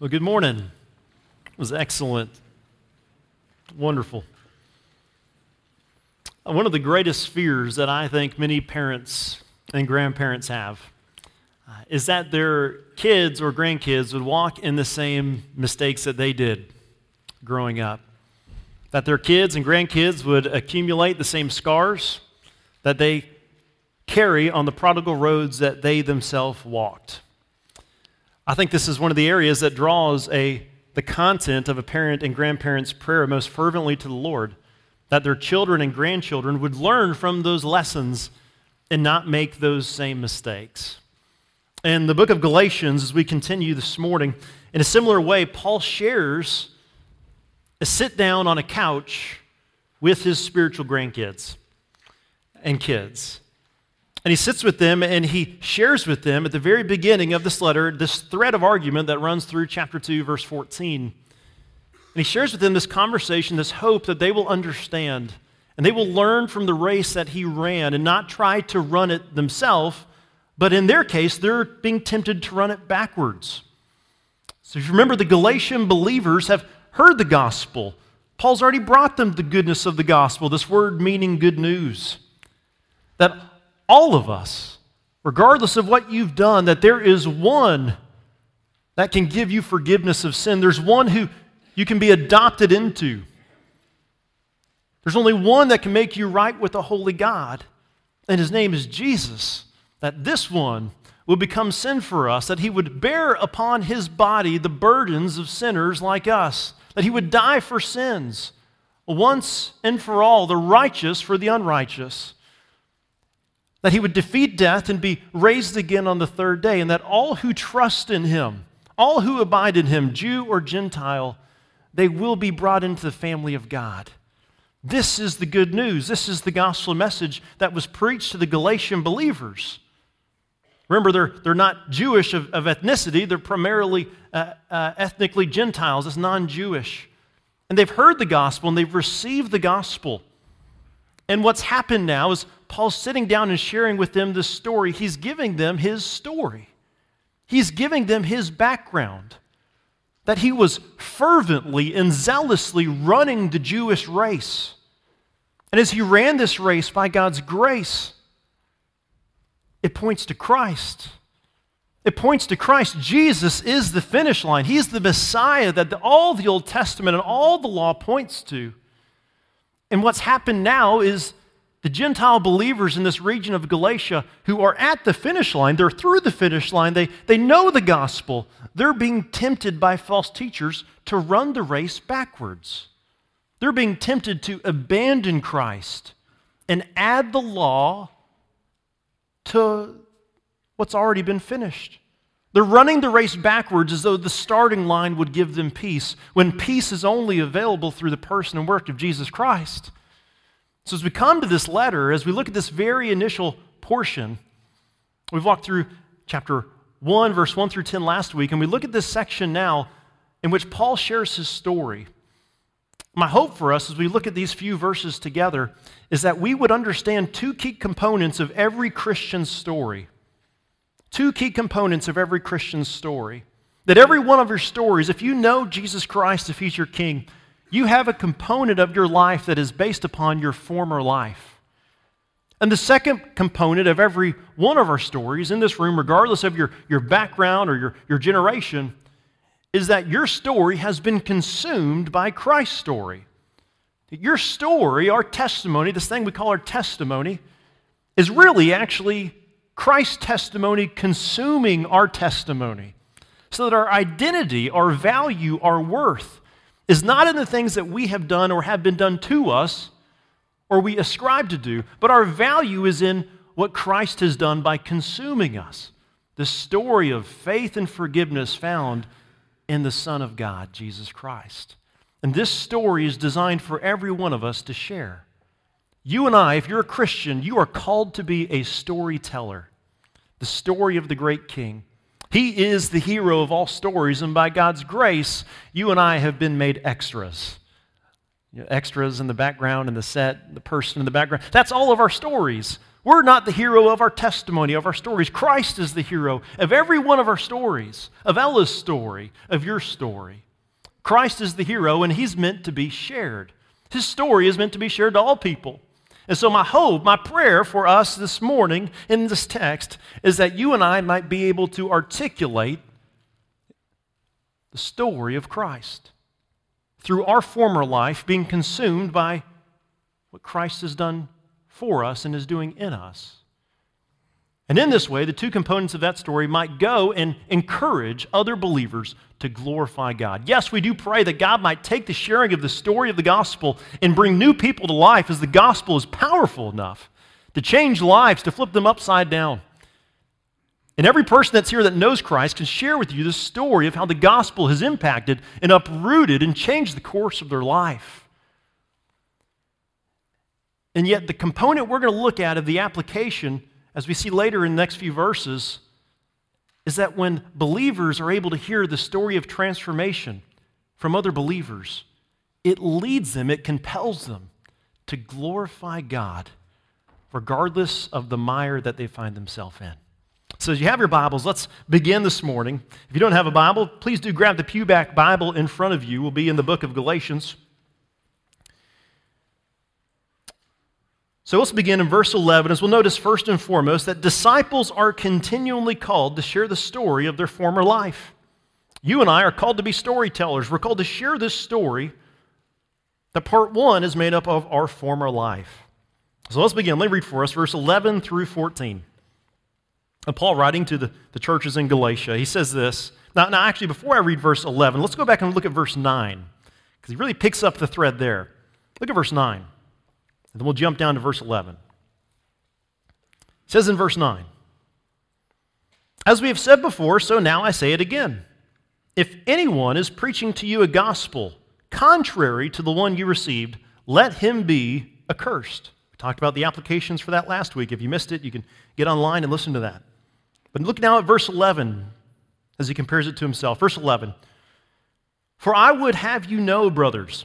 Well, good morning. It was excellent. Wonderful. Uh, One of the greatest fears that I think many parents and grandparents have uh, is that their kids or grandkids would walk in the same mistakes that they did growing up. That their kids and grandkids would accumulate the same scars that they carry on the prodigal roads that they themselves walked. I think this is one of the areas that draws a, the content of a parent and grandparent's prayer most fervently to the Lord, that their children and grandchildren would learn from those lessons and not make those same mistakes. In the book of Galatians, as we continue this morning, in a similar way, Paul shares a sit down on a couch with his spiritual grandkids and kids. And he sits with them and he shares with them at the very beginning of this letter this thread of argument that runs through chapter 2, verse 14. And he shares with them this conversation, this hope that they will understand and they will learn from the race that he ran and not try to run it themselves, but in their case, they're being tempted to run it backwards. So if you remember, the Galatian believers have heard the gospel. Paul's already brought them the goodness of the gospel, this word meaning good news. That all of us, regardless of what you've done, that there is one that can give you forgiveness of sin. There's one who you can be adopted into. There's only one that can make you right with the holy God, and his name is Jesus. That this one will become sin for us, that he would bear upon his body the burdens of sinners like us, that he would die for sins once and for all, the righteous for the unrighteous that he would defeat death and be raised again on the third day, and that all who trust in him, all who abide in him, Jew or Gentile, they will be brought into the family of God. This is the good news. This is the gospel message that was preached to the Galatian believers. Remember, they're, they're not Jewish of, of ethnicity, they're primarily uh, uh, ethnically Gentiles, it's non Jewish. And they've heard the gospel and they've received the gospel. And what's happened now is Paul's sitting down and sharing with them this story. He's giving them his story, he's giving them his background. That he was fervently and zealously running the Jewish race. And as he ran this race by God's grace, it points to Christ. It points to Christ. Jesus is the finish line. He's the Messiah that all the Old Testament and all the law points to. And what's happened now is the Gentile believers in this region of Galatia who are at the finish line, they're through the finish line, they, they know the gospel. They're being tempted by false teachers to run the race backwards. They're being tempted to abandon Christ and add the law to what's already been finished. They're running the race backwards as though the starting line would give them peace, when peace is only available through the person and work of Jesus Christ. So, as we come to this letter, as we look at this very initial portion, we've walked through chapter 1, verse 1 through 10 last week, and we look at this section now in which Paul shares his story. My hope for us as we look at these few verses together is that we would understand two key components of every Christian story. Two key components of every Christian story. That every one of your stories, if you know Jesus Christ, if He's your King, you have a component of your life that is based upon your former life. And the second component of every one of our stories in this room, regardless of your, your background or your, your generation, is that your story has been consumed by Christ's story. Your story, our testimony, this thing we call our testimony, is really actually Christ's testimony consuming our testimony. So that our identity, our value, our worth is not in the things that we have done or have been done to us or we ascribe to do, but our value is in what Christ has done by consuming us. The story of faith and forgiveness found in the Son of God, Jesus Christ. And this story is designed for every one of us to share. You and I, if you're a Christian, you are called to be a storyteller. The story of the great king. He is the hero of all stories, and by God's grace, you and I have been made extras. You know, extras in the background, in the set, the person in the background. That's all of our stories. We're not the hero of our testimony, of our stories. Christ is the hero of every one of our stories, of Ella's story, of your story. Christ is the hero, and he's meant to be shared. His story is meant to be shared to all people. And so, my hope, my prayer for us this morning in this text is that you and I might be able to articulate the story of Christ through our former life being consumed by what Christ has done for us and is doing in us. And in this way, the two components of that story might go and encourage other believers to glorify God. Yes, we do pray that God might take the sharing of the story of the gospel and bring new people to life as the gospel is powerful enough to change lives, to flip them upside down. And every person that's here that knows Christ can share with you the story of how the gospel has impacted and uprooted and changed the course of their life. And yet, the component we're going to look at of the application, as we see later in the next few verses, is that when believers are able to hear the story of transformation from other believers, it leads them, it compels them to glorify God, regardless of the mire that they find themselves in. So, as you have your Bibles, let's begin this morning. If you don't have a Bible, please do grab the Pewback Bible in front of you. We'll be in the book of Galatians. So let's begin in verse 11 as we'll notice first and foremost that disciples are continually called to share the story of their former life. You and I are called to be storytellers. We're called to share this story. The part one is made up of our former life. So let's begin. Let me read for us verse 11 through 14. And Paul, writing to the, the churches in Galatia, he says this. Now, now, actually, before I read verse 11, let's go back and look at verse 9, because he really picks up the thread there. Look at verse 9. And then we'll jump down to verse 11. It says in verse 9 As we have said before, so now I say it again. If anyone is preaching to you a gospel contrary to the one you received, let him be accursed. We talked about the applications for that last week. If you missed it, you can get online and listen to that. But look now at verse 11 as he compares it to himself. Verse 11 For I would have you know, brothers,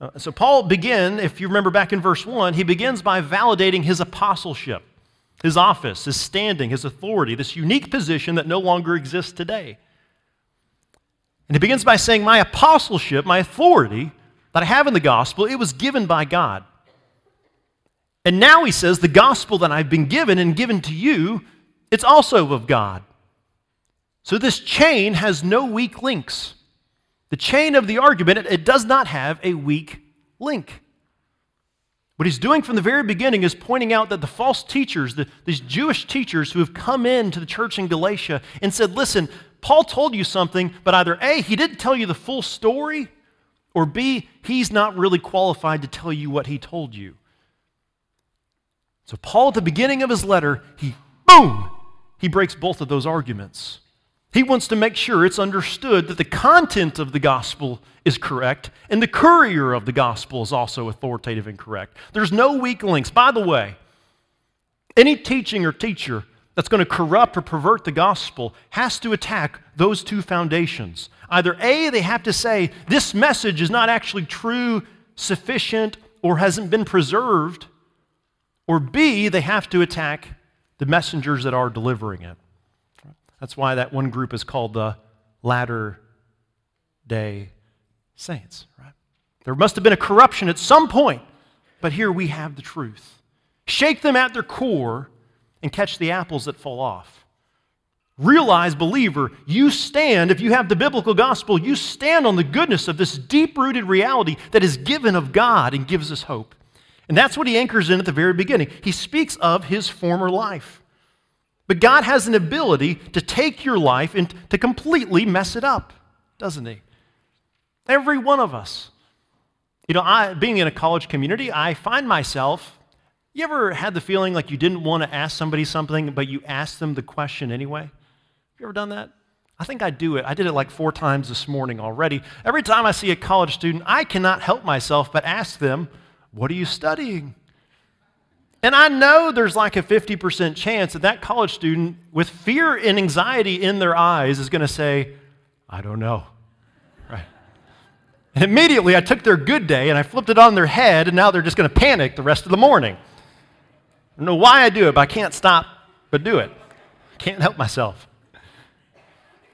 Uh, so, Paul begin, if you remember back in verse 1, he begins by validating his apostleship, his office, his standing, his authority, this unique position that no longer exists today. And he begins by saying, My apostleship, my authority that I have in the gospel, it was given by God. And now he says, The gospel that I've been given and given to you, it's also of God. So this chain has no weak links. The chain of the argument, it, does not have a weak link. What he's doing from the very beginning is pointing out that the false teachers, the, these Jewish teachers who have come into the church in Galatia and said, listen, Paul told you something, but either A, he didn't tell you the full story, or B, he's not really qualified to tell you what he told you. So, Paul, at the beginning of his letter, he, boom, he breaks both of those arguments. He wants to make sure it's understood that the content of the gospel is correct and the courier of the gospel is also authoritative and correct. There's no weak links. By the way, any teaching or teacher that's going to corrupt or pervert the gospel has to attack those two foundations. Either A, they have to say, this message is not actually true, sufficient, or hasn't been preserved, or B, they have to attack the messengers that are delivering it. That's why that one group is called the Latter day Saints, right? There must have been a corruption at some point, but here we have the truth. Shake them at their core and catch the apples that fall off. Realize, believer, you stand, if you have the biblical gospel, you stand on the goodness of this deep rooted reality that is given of God and gives us hope. And that's what he anchors in at the very beginning. He speaks of his former life. But God has an ability to take your life and to completely mess it up, doesn't He? Every one of us. You know, I, being in a college community, I find myself, You ever had the feeling like you didn't want to ask somebody something, but you asked them the question anyway? Have you ever done that? I think I do it. I did it like four times this morning already. Every time I see a college student, I cannot help myself but ask them, What are you studying? And I know there's like a 50% chance that that college student, with fear and anxiety in their eyes, is going to say, I don't know. Right? And immediately I took their good day and I flipped it on their head, and now they're just going to panic the rest of the morning. I don't know why I do it, but I can't stop but do it. Can't help myself.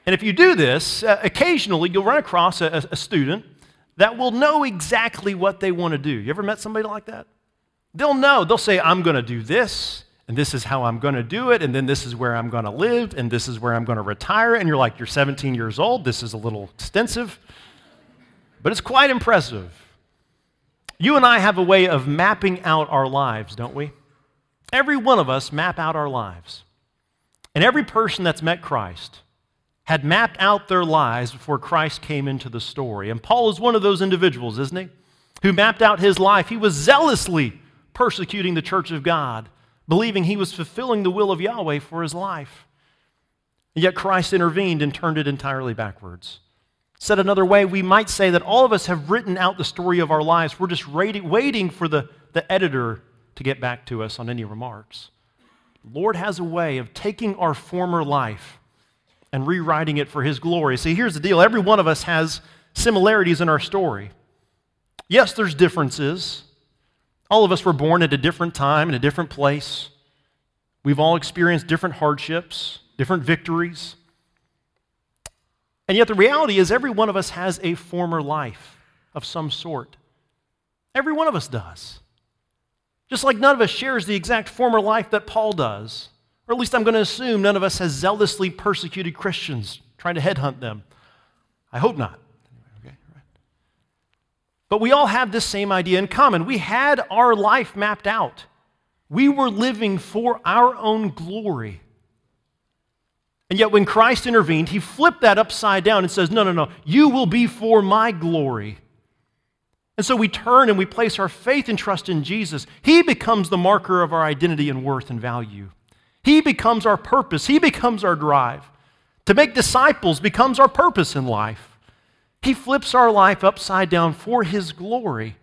And if you do this, uh, occasionally you'll run across a, a student that will know exactly what they want to do. You ever met somebody like that? They'll know. They'll say, I'm going to do this, and this is how I'm going to do it, and then this is where I'm going to live, and this is where I'm going to retire. And you're like, You're 17 years old. This is a little extensive, but it's quite impressive. You and I have a way of mapping out our lives, don't we? Every one of us map out our lives. And every person that's met Christ had mapped out their lives before Christ came into the story. And Paul is one of those individuals, isn't he? Who mapped out his life. He was zealously persecuting the church of God, believing he was fulfilling the will of Yahweh for his life. Yet Christ intervened and turned it entirely backwards. Said another way, we might say that all of us have written out the story of our lives. We're just waiting for the, the editor to get back to us on any remarks. Lord has a way of taking our former life and rewriting it for his glory. See, here's the deal every one of us has similarities in our story. Yes, there's differences. All of us were born at a different time, in a different place. We've all experienced different hardships, different victories. And yet, the reality is, every one of us has a former life of some sort. Every one of us does. Just like none of us shares the exact former life that Paul does. Or at least I'm going to assume none of us has zealously persecuted Christians, trying to headhunt them. I hope not. But we all have this same idea in common. We had our life mapped out. We were living for our own glory. And yet, when Christ intervened, he flipped that upside down and says, No, no, no, you will be for my glory. And so we turn and we place our faith and trust in Jesus. He becomes the marker of our identity and worth and value. He becomes our purpose, He becomes our drive. To make disciples becomes our purpose in life. He flips our life upside down for His glory.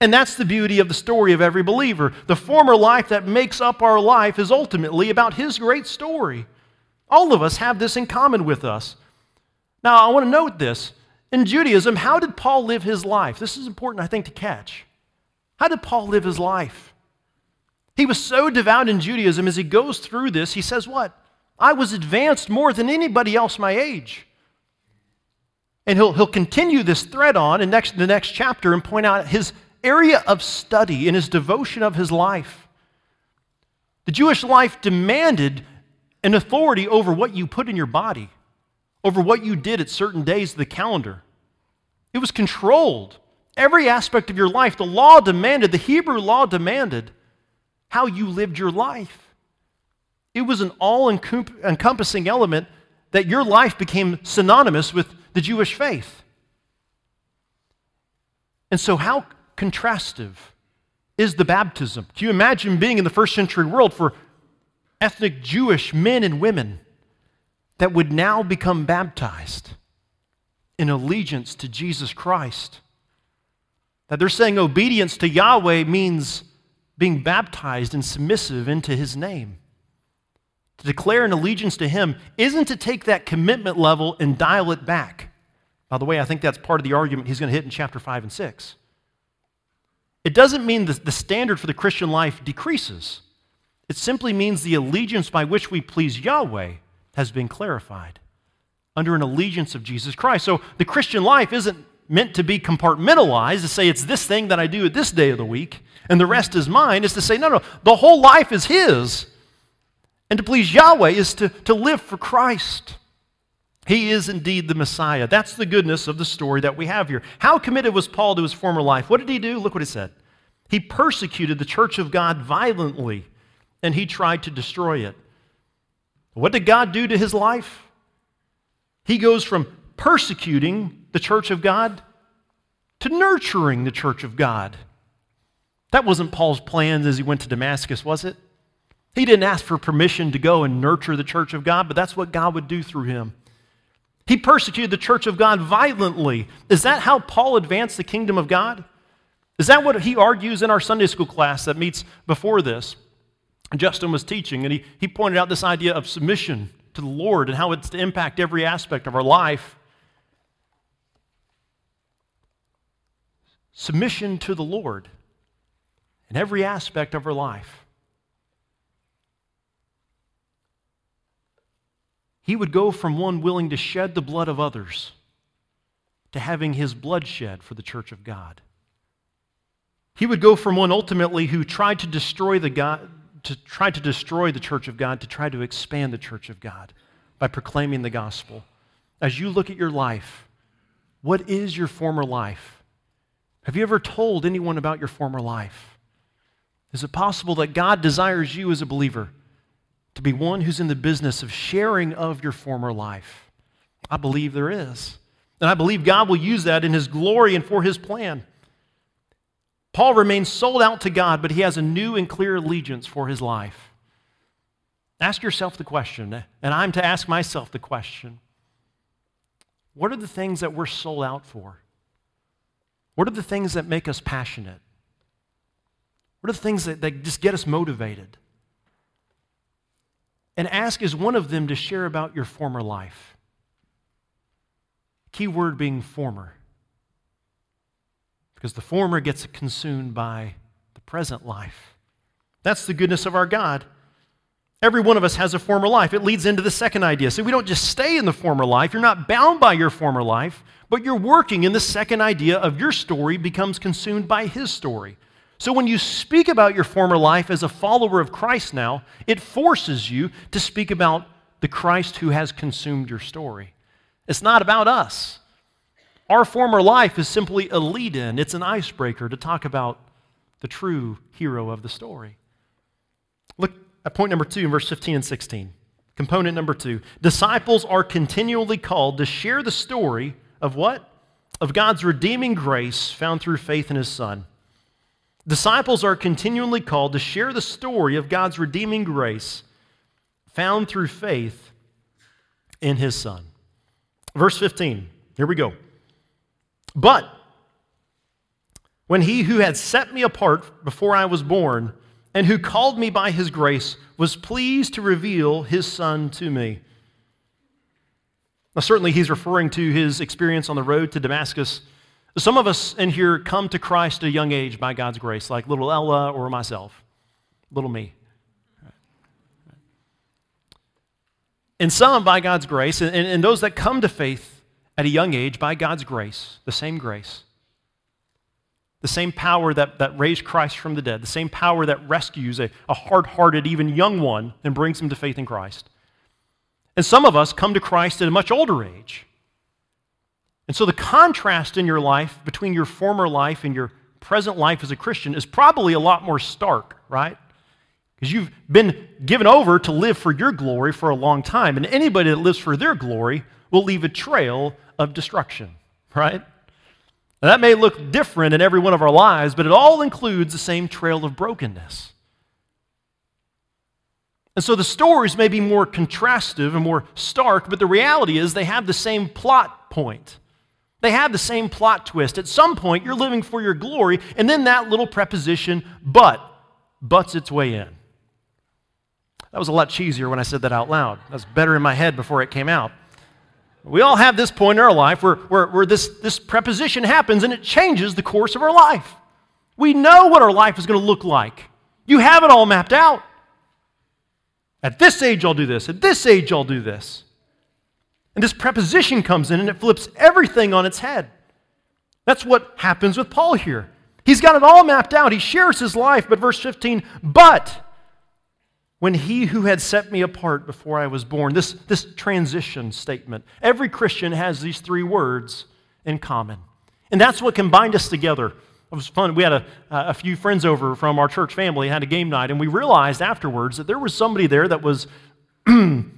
And that's the beauty of the story of every believer. The former life that makes up our life is ultimately about His great story. All of us have this in common with us. Now, I want to note this. In Judaism, how did Paul live his life? This is important, I think, to catch. How did Paul live his life? He was so devout in Judaism as he goes through this, he says, What? I was advanced more than anybody else my age. And he'll, he'll continue this thread on in next, the next chapter and point out his area of study and his devotion of his life. The Jewish life demanded an authority over what you put in your body, over what you did at certain days of the calendar. It was controlled. Every aspect of your life, the law demanded, the Hebrew law demanded how you lived your life. It was an all encompassing element that your life became synonymous with the Jewish faith. And so, how contrastive is the baptism? Can you imagine being in the first century world for ethnic Jewish men and women that would now become baptized in allegiance to Jesus Christ? That they're saying obedience to Yahweh means being baptized and submissive into his name to declare an allegiance to Him isn't to take that commitment level and dial it back. By the way, I think that's part of the argument he's going to hit in chapter 5 and 6. It doesn't mean that the standard for the Christian life decreases. It simply means the allegiance by which we please Yahweh has been clarified under an allegiance of Jesus Christ. So the Christian life isn't meant to be compartmentalized to say it's this thing that I do at this day of the week and the rest is mine. It's to say, no, no, the whole life is His. And to please Yahweh is to, to live for Christ. He is indeed the Messiah. That's the goodness of the story that we have here. How committed was Paul to his former life? What did he do? Look what he said. He persecuted the church of God violently, and he tried to destroy it. What did God do to his life? He goes from persecuting the church of God to nurturing the church of God. That wasn't Paul's plans as he went to Damascus, was it? He didn't ask for permission to go and nurture the church of God, but that's what God would do through him. He persecuted the church of God violently. Is that how Paul advanced the kingdom of God? Is that what he argues in our Sunday school class that meets before this? Justin was teaching, and he, he pointed out this idea of submission to the Lord and how it's to impact every aspect of our life. Submission to the Lord in every aspect of our life. He would go from one willing to shed the blood of others to having his blood shed for the church of God. He would go from one ultimately who tried to destroy the God, to try to destroy the church of God to try to expand the church of God by proclaiming the gospel. As you look at your life, what is your former life? Have you ever told anyone about your former life? Is it possible that God desires you as a believer to be one who's in the business of sharing of your former life? I believe there is. And I believe God will use that in His glory and for His plan. Paul remains sold out to God, but he has a new and clear allegiance for his life. Ask yourself the question, and I'm to ask myself the question what are the things that we're sold out for? What are the things that make us passionate? What are the things that, that just get us motivated? And ask is one of them to share about your former life. Key word being former. Because the former gets consumed by the present life. That's the goodness of our God. Every one of us has a former life. It leads into the second idea. So we don't just stay in the former life. You're not bound by your former life, but you're working in the second idea of your story becomes consumed by his story. So when you speak about your former life as a follower of Christ now, it forces you to speak about the Christ who has consumed your story. It's not about us. Our former life is simply a lead in, it's an icebreaker to talk about the true hero of the story. Look at point number two in verse 15 and 16. Component number two disciples are continually called to share the story of what? Of God's redeeming grace found through faith in his Son. Disciples are continually called to share the story of God's redeeming grace found through faith in his Son. Verse 15, here we go. But when he who had set me apart before I was born, and who called me by his grace, was pleased to reveal his Son to me. Now, certainly, he's referring to his experience on the road to Damascus some of us in here come to Christ at a young age by God's grace, like little Ella or myself, little me. And some by God's grace, and, and those that come to faith at a young age by God's grace, the same grace, the same power that, that raised Christ from the dead, the same power that rescues a, a hard hearted, even young one, and brings him to faith in Christ. And some of us come to Christ at a much older age. And so the contrast in your life between your former life and your present life as a Christian is probably a lot more stark, right? Because you've been given over to live for your glory for a long time. And anybody that lives for their glory will leave a trail of destruction, right? Now, that may look different in every one of our lives, but it all includes the same trail of brokenness. And so the stories may be more contrastive and more stark, but the reality is they have the same plot point. They have the same plot twist. At some point, you're living for your glory, and then that little preposition, but, butts its way in. That was a lot cheesier when I said that out loud. That's better in my head before it came out. We all have this point in our life where, where, where this, this preposition happens and it changes the course of our life. We know what our life is going to look like. You have it all mapped out. At this age, I'll do this. At this age, I'll do this. And this preposition comes in and it flips everything on its head. That's what happens with Paul here. He's got it all mapped out. He shares his life, but verse 15, but when he who had set me apart before I was born, this, this transition statement, every Christian has these three words in common. And that's what can bind us together. It was fun. We had a, a few friends over from our church family, had a game night, and we realized afterwards that there was somebody there that was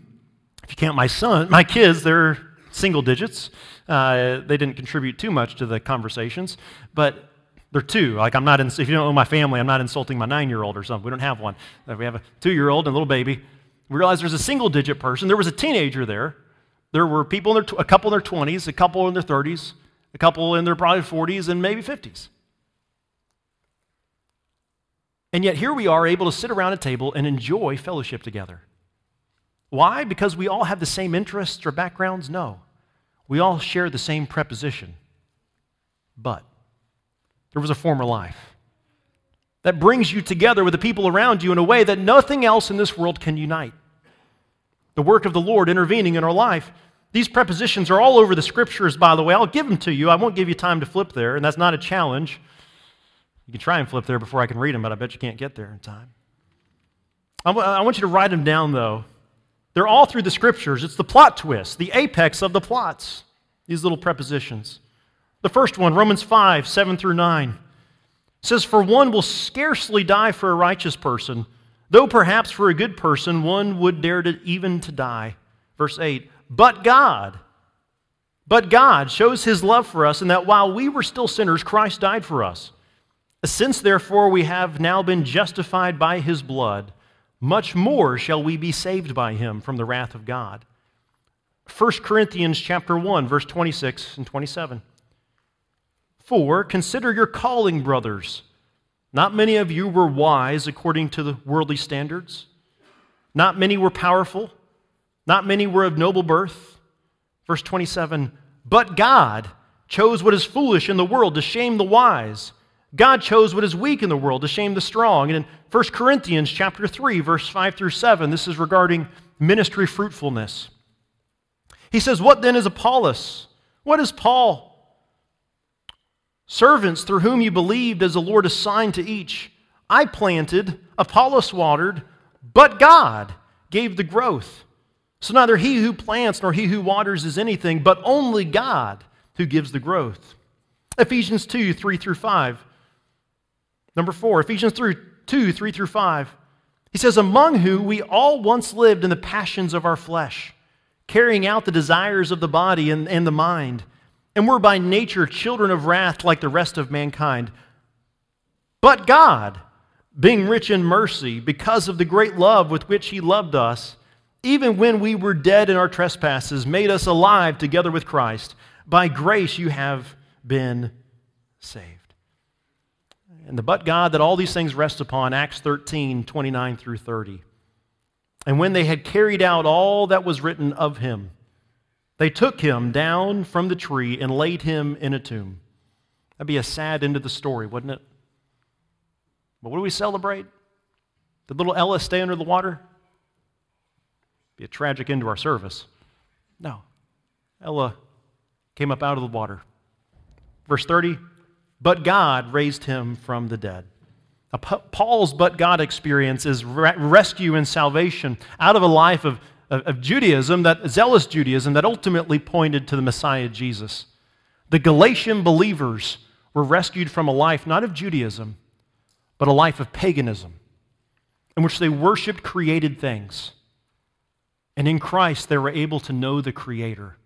If you count my son, my kids, they're single digits. Uh, they didn't contribute too much to the conversations, but They're two. Like, I'm not, if you don't know my family, I'm not insulting my nine year old or something. We don't have one. Uh, we have a two year old and a little baby. We realize there's a single digit person. There was a teenager there. There were people in their, a couple in their 20s, a couple in their 30s, a couple in their probably 40s, and maybe 50s. And yet, here we are able to sit around a table and enjoy fellowship together. Why? Because we all have the same interests or backgrounds? No. We all share the same preposition. But there was a former life that brings you together with the people around you in a way that nothing else in this world can unite. The work of the Lord intervening in our life. These prepositions are all over the scriptures, by the way. I'll give them to you. I won't give you time to flip there, and that's not a challenge. You can try and flip there before I can read them, but I bet you can't get there in time. I want you to write them down, though. They're all through the scriptures. It's the plot twist, the apex of the plots, these little prepositions. The first one, Romans 5, 7 through 9, says, For one will scarcely die for a righteous person, though perhaps for a good person one would dare to even to die. Verse 8, But God, but God shows his love for us in that while we were still sinners, Christ died for us. Since therefore we have now been justified by his blood, much more shall we be saved by him from the wrath of God. 1 Corinthians chapter 1 verse 26 and 27. For consider your calling, brothers. Not many of you were wise according to the worldly standards. Not many were powerful. Not many were of noble birth. Verse 27 But God chose what is foolish in the world to shame the wise. God chose what is weak in the world to shame the strong. And in 1 Corinthians chapter 3, verse 5 through 7, this is regarding ministry fruitfulness. He says, What then is Apollos? What is Paul? Servants through whom you believed as the Lord assigned to each. I planted, Apollos watered, but God gave the growth. So neither he who plants nor he who waters is anything, but only God who gives the growth. Ephesians 2 3 through 5. Number four, Ephesians 3, 2, 3 through 5. He says, Among who we all once lived in the passions of our flesh, carrying out the desires of the body and, and the mind, and were by nature children of wrath like the rest of mankind. But God, being rich in mercy, because of the great love with which He loved us, even when we were dead in our trespasses, made us alive together with Christ. By grace you have been saved and the but God that all these things rest upon, Acts 13, 29 through 30. And when they had carried out all that was written of him, they took him down from the tree and laid him in a tomb. That'd be a sad end of the story, wouldn't it? But what do we celebrate? Did little Ella stay under the water? Be a tragic end to our service. No. Ella came up out of the water. Verse 30 but God raised him from the dead. Paul's but God experience is rescue and salvation out of a life of, of, of Judaism, that zealous Judaism that ultimately pointed to the Messiah Jesus. The Galatian believers were rescued from a life not of Judaism, but a life of paganism, in which they worshiped created things. And in Christ, they were able to know the Creator.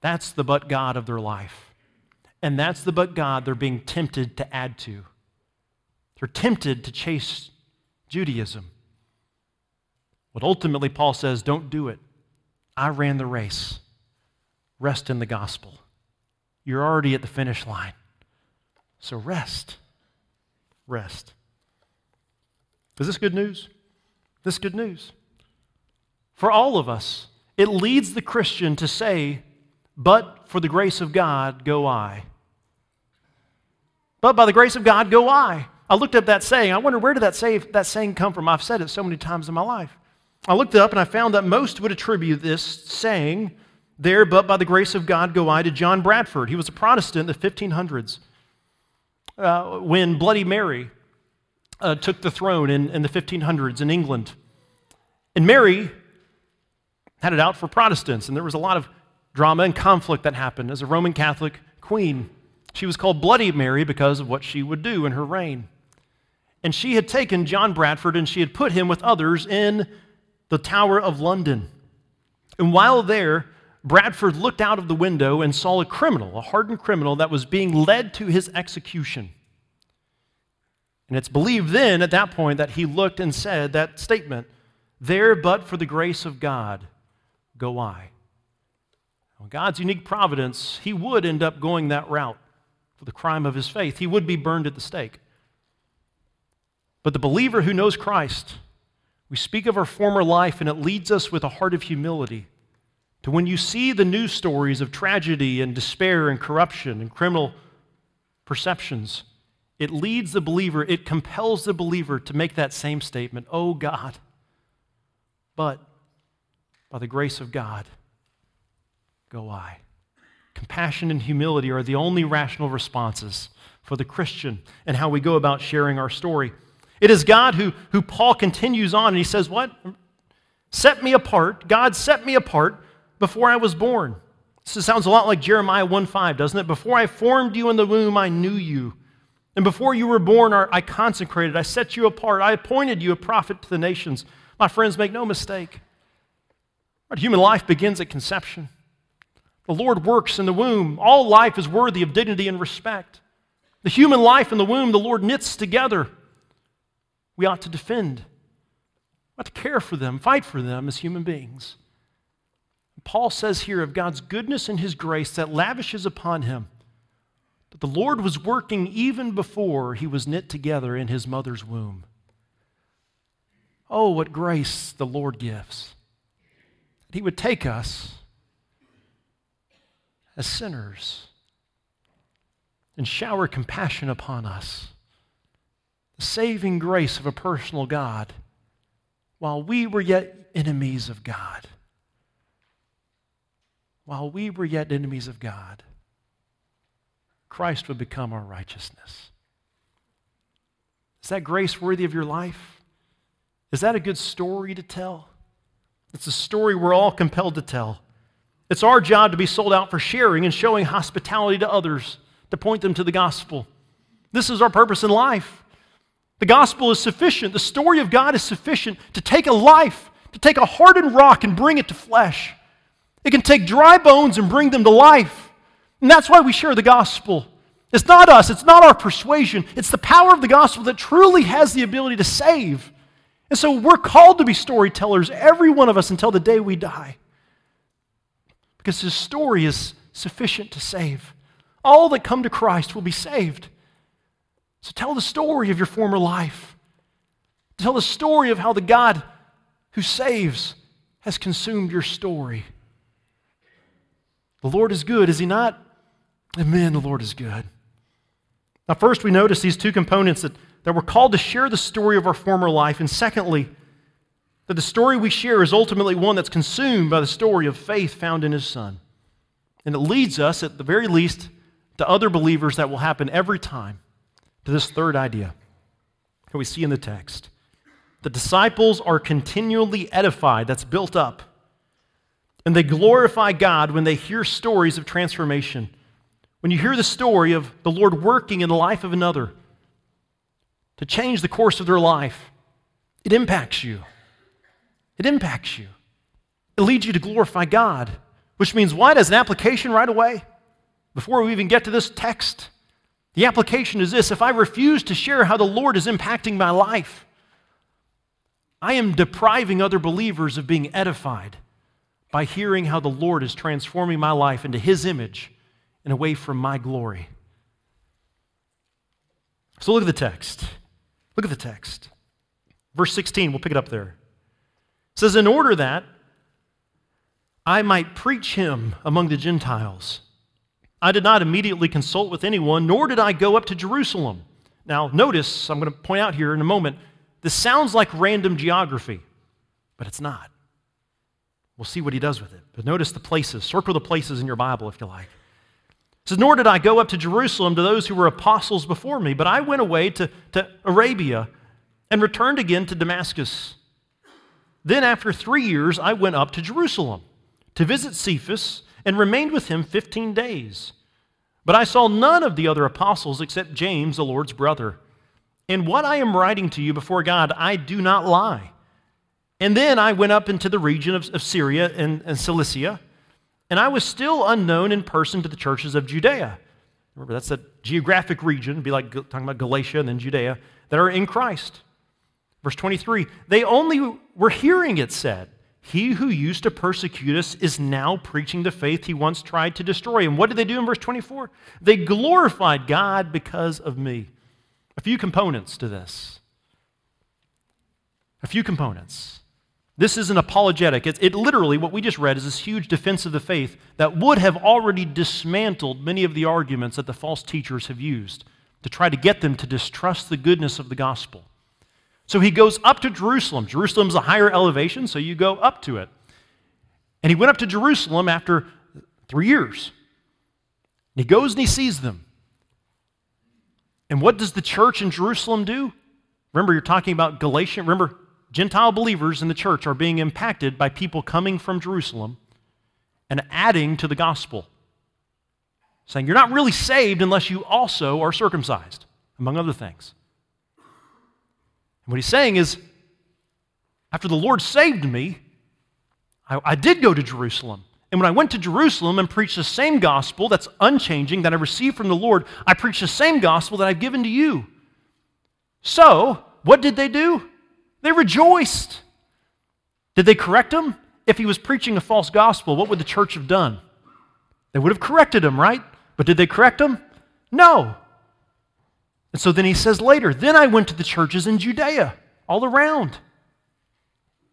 That's the but God of their life. And that's the but God they're being tempted to add to. They're tempted to chase Judaism. But ultimately, Paul says, don't do it. I ran the race. Rest in the gospel. You're already at the finish line. So rest. Rest. Is this good news? This good news. For all of us, it leads the Christian to say, But for the grace of God go I. But by the grace of God go I. I looked up that saying. I wonder where did that, say, that saying come from? I've said it so many times in my life. I looked up and I found that most would attribute this saying there, but by the grace of God go I, to John Bradford. He was a Protestant in the 1500s. Uh, when Bloody Mary uh, took the throne in, in the 1500s in England. And Mary had it out for Protestants, and there was a lot of drama and conflict that happened as a Roman Catholic queen. She was called Bloody Mary because of what she would do in her reign. And she had taken John Bradford and she had put him with others in the Tower of London. And while there, Bradford looked out of the window and saw a criminal, a hardened criminal, that was being led to his execution. And it's believed then, at that point, that he looked and said that statement There, but for the grace of God, go I. Well, God's unique providence, he would end up going that route for the crime of his faith. He would be burned at the stake. But the believer who knows Christ, we speak of our former life, and it leads us with a heart of humility to when you see the news stories of tragedy and despair and corruption and criminal perceptions, it leads the believer, it compels the believer to make that same statement Oh God, but by the grace of God, go I. Compassion and humility are the only rational responses for the Christian and how we go about sharing our story. It is God who, who Paul continues on and he says, What? Set me apart. God set me apart before I was born. This sounds a lot like Jeremiah 1:5, doesn't it? Before I formed you in the womb, I knew you. And before you were born, I consecrated, I set you apart, I appointed you a prophet to the nations. My friends, make no mistake. Our human life begins at conception. The Lord works in the womb. All life is worthy of dignity and respect. The human life in the womb, the Lord knits together. We ought to defend, we ought to care for them, fight for them as human beings. Paul says here of God's goodness and his grace that lavishes upon him that the Lord was working even before he was knit together in his mother's womb. Oh, what grace the Lord gives. That he would take us as sinners and shower compassion upon us. The saving grace of a personal God while we were yet enemies of God while we were yet enemies of God, Christ would become our righteousness. Is that grace worthy of your life? Is that a good story to tell? It's a story we're all compelled to tell. It's our job to be sold out for sharing and showing hospitality to others, to point them to the gospel. This is our purpose in life. The gospel is sufficient. The story of God is sufficient to take a life, to take a hardened rock and bring it to flesh. It can take dry bones and bring them to life. And that's why we share the gospel. It's not us, it's not our persuasion, it's the power of the gospel that truly has the ability to save. And so we're called to be storytellers, every one of us, until the day we die. Because his story is sufficient to save. All that come to Christ will be saved. So tell the story of your former life. Tell the story of how the God who saves has consumed your story. The Lord is good, is He not? Amen, the Lord is good. Now, first, we notice these two components that, that we're called to share the story of our former life. And secondly, that the story we share is ultimately one that's consumed by the story of faith found in His Son. And it leads us, at the very least, to other believers that will happen every time to this third idea that we see in the text. The disciples are continually edified, that's built up and they glorify God when they hear stories of transformation. When you hear the story of the Lord working in the life of another to change the course of their life, it impacts you. It impacts you. It leads you to glorify God, which means what? As an application right away, before we even get to this text, the application is this if I refuse to share how the Lord is impacting my life, I am depriving other believers of being edified by hearing how the Lord is transforming my life into His image and away from my glory. So look at the text. Look at the text. Verse 16, we'll pick it up there. Says, In order that I might preach him among the Gentiles, I did not immediately consult with anyone, nor did I go up to Jerusalem. Now, notice, I'm going to point out here in a moment, this sounds like random geography, but it's not. We'll see what he does with it. But notice the places. Circle the places in your Bible if you like. It says, Nor did I go up to Jerusalem to those who were apostles before me, but I went away to, to Arabia and returned again to Damascus. Then, after three years, I went up to Jerusalem to visit Cephas and remained with him 15 days. But I saw none of the other apostles except James, the Lord's brother. And what I am writing to you before God, I do not lie. And then I went up into the region of, of Syria and, and Cilicia, and I was still unknown in person to the churches of Judea. Remember, that's a geographic region, be like talking about Galatia and then Judea, that are in Christ. Verse 23 they only were hearing it said, He who used to persecute us is now preaching the faith he once tried to destroy. And what did they do in verse 24? They glorified God because of me. A few components to this. A few components. This is an apologetic. It's, it literally, what we just read, is this huge defense of the faith that would have already dismantled many of the arguments that the false teachers have used to try to get them to distrust the goodness of the gospel. So he goes up to Jerusalem. Jerusalem's a higher elevation, so you go up to it. And he went up to Jerusalem after three years. And he goes and he sees them. And what does the church in Jerusalem do? Remember, you're talking about Galatian. Remember, Gentile believers in the church are being impacted by people coming from Jerusalem and adding to the gospel. Saying, You're not really saved unless you also are circumcised, among other things. What he's saying is, after the Lord saved me, I, I did go to Jerusalem. And when I went to Jerusalem and preached the same gospel that's unchanging that I received from the Lord, I preached the same gospel that I've given to you. So, what did they do? They rejoiced. Did they correct him? If he was preaching a false gospel, what would the church have done? They would have corrected him, right? But did they correct him? No. And so then he says later, Then I went to the churches in Judea, all around.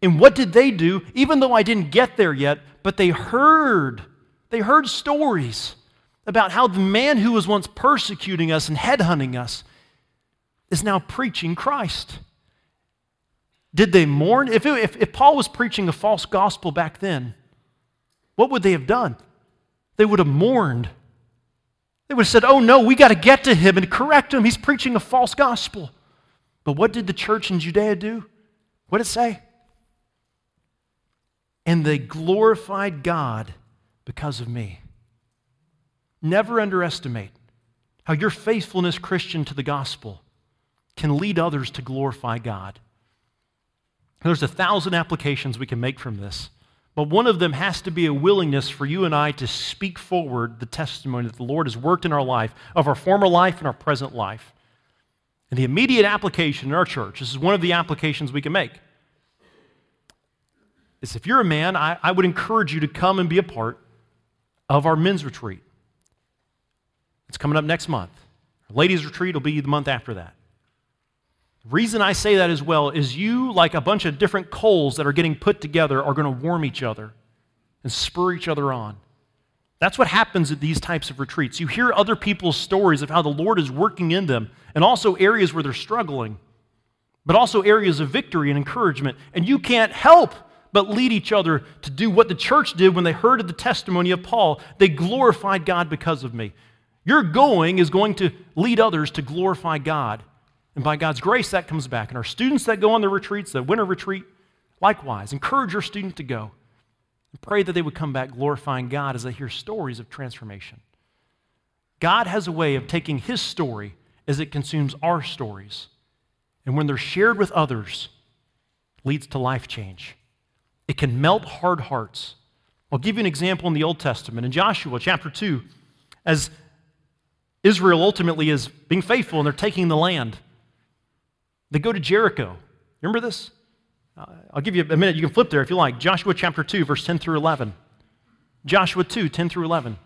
And what did they do? Even though I didn't get there yet, but they heard. They heard stories about how the man who was once persecuting us and headhunting us is now preaching Christ. Did they mourn? If, it, if, if Paul was preaching a false gospel back then, what would they have done? They would have mourned. They would have said, Oh no, we got to get to him and correct him. He's preaching a false gospel. But what did the church in Judea do? What did it say? And they glorified God because of me. Never underestimate how your faithfulness, Christian, to the gospel can lead others to glorify God. There's a thousand applications we can make from this. But one of them has to be a willingness for you and I to speak forward the testimony that the Lord has worked in our life, of our former life and our present life. And the immediate application in our church, this is one of the applications we can make, is if you're a man, I, I would encourage you to come and be a part of our men's retreat. It's coming up next month. ladies' retreat will be the month after that reason I say that as well is you, like a bunch of different coals that are getting put together, are going to warm each other and spur each other on. That's what happens at these types of retreats. You hear other people's stories of how the Lord is working in them, and also areas where they're struggling, but also areas of victory and encouragement. And you can't help but lead each other to do what the church did when they heard of the testimony of Paul. They glorified God because of me. Your going is going to lead others to glorify God. And by God's grace, that comes back. And our students that go on the retreats, the winter retreat, likewise, encourage your student to go. And pray that they would come back glorifying God as they hear stories of transformation. God has a way of taking His story as it consumes our stories. And when they're shared with others, leads to life change. It can melt hard hearts. I'll give you an example in the Old Testament. In Joshua chapter 2, as Israel ultimately is being faithful and they're taking the land, they go to Jericho. Remember this? Uh, I'll give you a minute. You can flip there if you like. Joshua chapter 2, verse 10 through 11. Joshua 2, 10 through 11.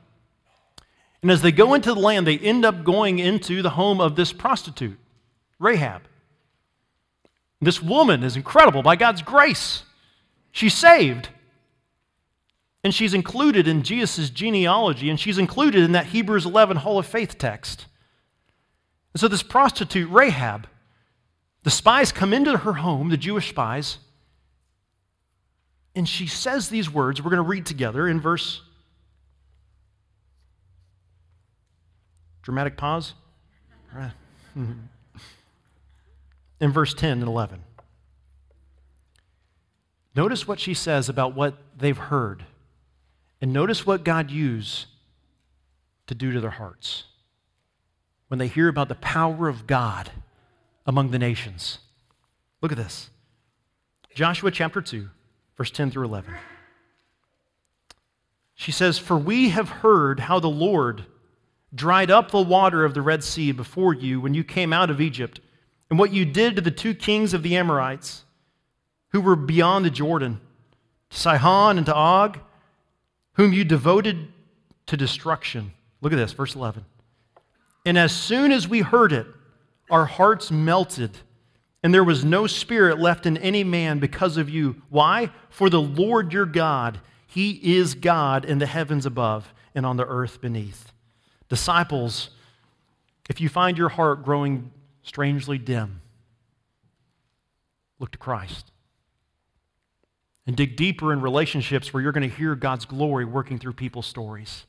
And as they go into the land, they end up going into the home of this prostitute, Rahab. This woman is incredible by God's grace. She's saved. And she's included in Jesus' genealogy, and she's included in that Hebrews 11 Hall of Faith text. And so, this prostitute, Rahab, the spies come into her home, the Jewish spies, and she says these words. We're going to read together in verse. Dramatic pause. In verse 10 and 11. Notice what she says about what they've heard. And notice what God used to do to their hearts when they hear about the power of God among the nations. Look at this Joshua chapter 2, verse 10 through 11. She says, For we have heard how the Lord dried up the water of the Red Sea before you when you came out of Egypt, and what you did to the two kings of the Amorites who were beyond the Jordan, to Sihon and to Og, whom you devoted to destruction. Look at this, verse 11. And as soon as we heard it, our hearts melted, and there was no spirit left in any man because of you. Why? For the Lord your God, He is God in the heavens above and on the earth beneath. Disciples, if you find your heart growing strangely dim, look to Christ. And dig deeper in relationships where you're going to hear God's glory working through people's stories.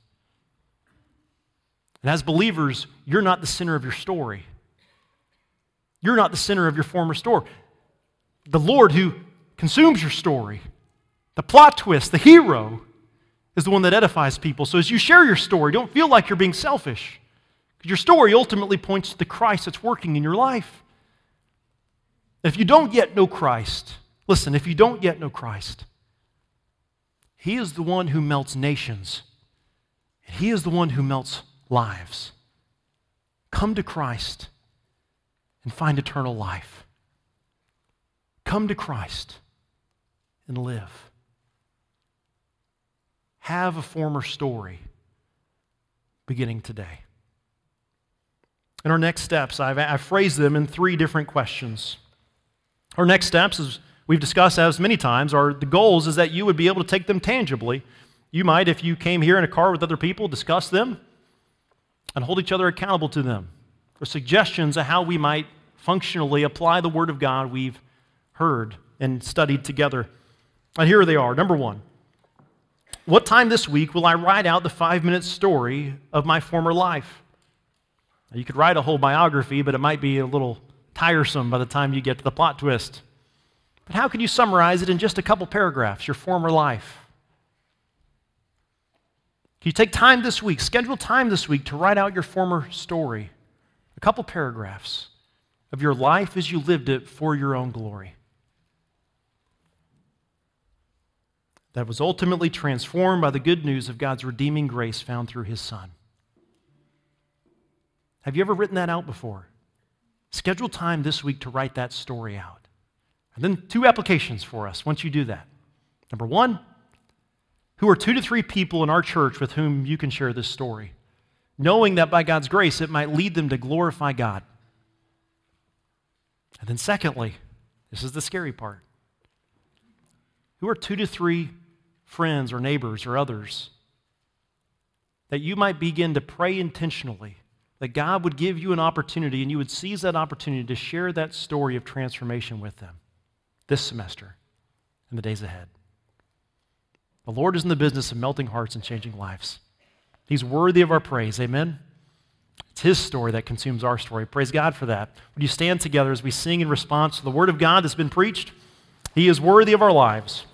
And as believers, you're not the center of your story. You're not the center of your former story. The Lord who consumes your story, the plot twist, the hero, is the one that edifies people. So as you share your story, don't feel like you're being selfish. Because your story ultimately points to the Christ that's working in your life. If you don't yet know Christ, listen, if you don't yet know Christ, He is the one who melts nations, and He is the one who melts lives. Come to Christ and find eternal life. Come to Christ and live. Have a former story beginning today. In our next steps, I've, I've phrased them in three different questions. Our next steps, as we've discussed as many times, are the goals is that you would be able to take them tangibly. You might, if you came here in a car with other people, discuss them and hold each other accountable to them, or suggestions of how we might functionally apply the Word of God we've heard and studied together. And here they are. Number one, what time this week will I write out the five minute story of my former life? Now, you could write a whole biography, but it might be a little tiresome by the time you get to the plot twist. But how can you summarize it in just a couple paragraphs, your former life? Can you take time this week, schedule time this week to write out your former story? Couple paragraphs of your life as you lived it for your own glory. That was ultimately transformed by the good news of God's redeeming grace found through His Son. Have you ever written that out before? Schedule time this week to write that story out. And then two applications for us once you do that. Number one, who are two to three people in our church with whom you can share this story, knowing that by God's grace it might lead them to glorify God. And then, secondly, this is the scary part. Who are two to three friends or neighbors or others that you might begin to pray intentionally that God would give you an opportunity and you would seize that opportunity to share that story of transformation with them this semester and the days ahead. The Lord is in the business of melting hearts and changing lives. He's worthy of our praise. Amen? It's His story that consumes our story. Praise God for that. Would you stand together as we sing in response to the Word of God that's been preached? He is worthy of our lives.